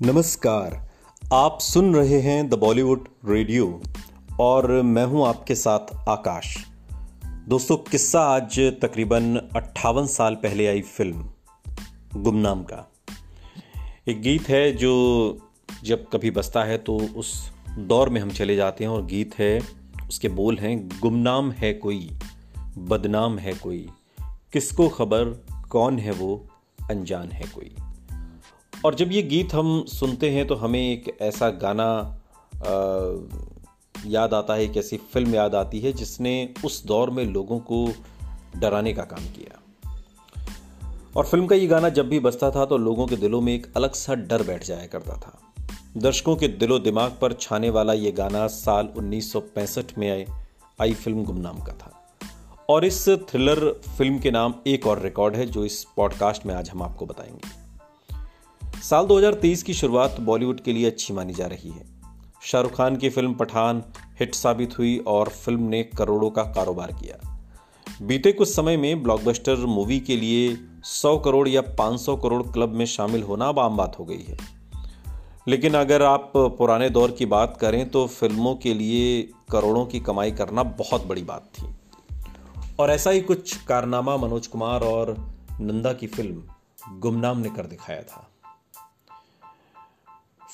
नमस्कार, आप सुन रहे हैं द बॉलीवुड रेडियो और मैं हूँ आपके साथ आकाश। दोस्तों, किस्सा आज तकरीबन अट्ठावन साल पहले आई फ़िल्म, गुमनाम का। एक गीत है जो जब कभी बसता है तो उस दौर में हम चले जाते हैं और गीत है, उसके बोल हैं, गुमनाम है कोई, बदनाम है कोई, किसको खबर, कौन है वो, अनजान है कोई। और जब ये गीत हम सुनते हैं तो हमें एक ऐसा गाना आ, याद आता है एक ऐसी फ़िल्म याद आती है जिसने उस दौर में लोगों को डराने का काम किया। और फ़िल्म का ये गाना जब भी बजता था तो लोगों के दिलों में एक अलग सा डर बैठ जाया करता था। दर्शकों के दिलो दिमाग पर छाने वाला ये गाना साल 1965 में आए आई फ़िल्म गुमनाम का था। और इस थ्रिलर फ़िल्म के नाम एक और रिकॉर्ड है जो इस पॉडकास्ट में आज हम आपको बताएँगे। साल 2023 की शुरुआत बॉलीवुड के लिए अच्छी मानी जा रही है। शाहरुख खान की फ़िल्म पठान हिट साबित हुई और फ़िल्म ने करोड़ों का कारोबार किया। बीते कुछ समय में ब्लॉकबस्टर मूवी के लिए 100 करोड़ या 500 करोड़ क्लब में शामिल होना अब आम बात हो गई है। लेकिन अगर आप पुराने दौर की बात करें तो फ़िल्मों के लिए करोड़ों की कमाई करना बहुत बड़ी बात थी। और ऐसा ही कुछ कारनामा मनोज कुमार और नंदा की फ़िल्म गुमनाम ने कर दिखाया था।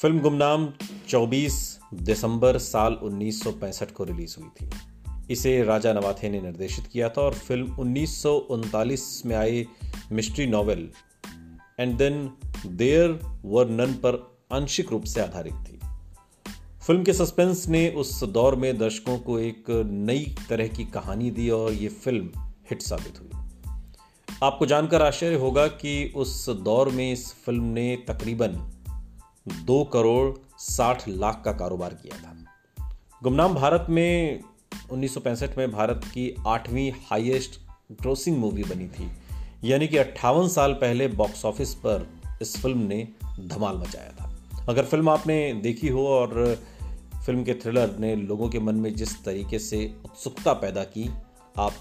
फ़िल्म गुमनाम 24 दिसंबर साल 1965 को रिलीज़ हुई थी। इसे राजा नवाथे ने निर्देशित किया था और फ़िल्म उन्नीस सौ उनतालीस में आए mystery novel and then there were none पर आंशिक रूप से आधारित थी। फ़िल्म के सस्पेंस ने उस दौर में दर्शकों को एक नई तरह की कहानी दी और ये फ़िल्म हिट साबित हुई। आपको जानकर आश्चर्य होगा कि उस दौर में इस फ़िल्म ने तकरीबन दो करोड़ साठ लाख का कारोबार किया था। गुमनाम भारत में 1965 में भारत की आठवीं हाईएस्ट ग्रोसिंग मूवी बनी थी। यानी कि अट्ठावन साल पहले बॉक्स ऑफ़िस पर इस फ़िल्म ने धमाल मचाया था। अगर फ़िल्म आपने देखी हो और फ़िल्म के थ्रिलर ने लोगों के मन में जिस तरीके से उत्सुकता पैदा की, आप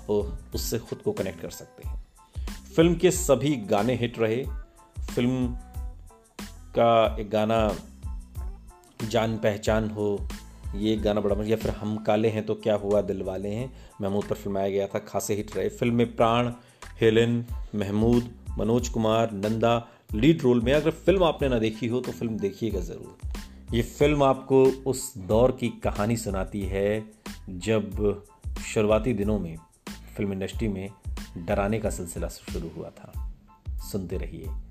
उससे खुद को कनेक्ट कर सकते हैं। फ़िल्म के सभी गाने हिट रहे फ़िल्म का एक गाना जान पहचान हो, ये गाना बड़ा या फिर हम काले हैं तो क्या हुआ, दिल वाले हैं। महमूद पर फिल्माया गया था खासे हिट रहे। फ़िल्म में Pran, Helen, Mehmood, Manoj Kumar, Nanda, lead role में अगर फ़िल्म आपने ना देखी हो तो फ़िल्म देखिएगा ज़रूर। ये फ़िल्म आपको उस दौर की कहानी सुनाती है जब शुरुआती दिनों में फ़िल्म इंडस्ट्री में डराने का सिलसिला शुरू हुआ था। सुनते रहिए।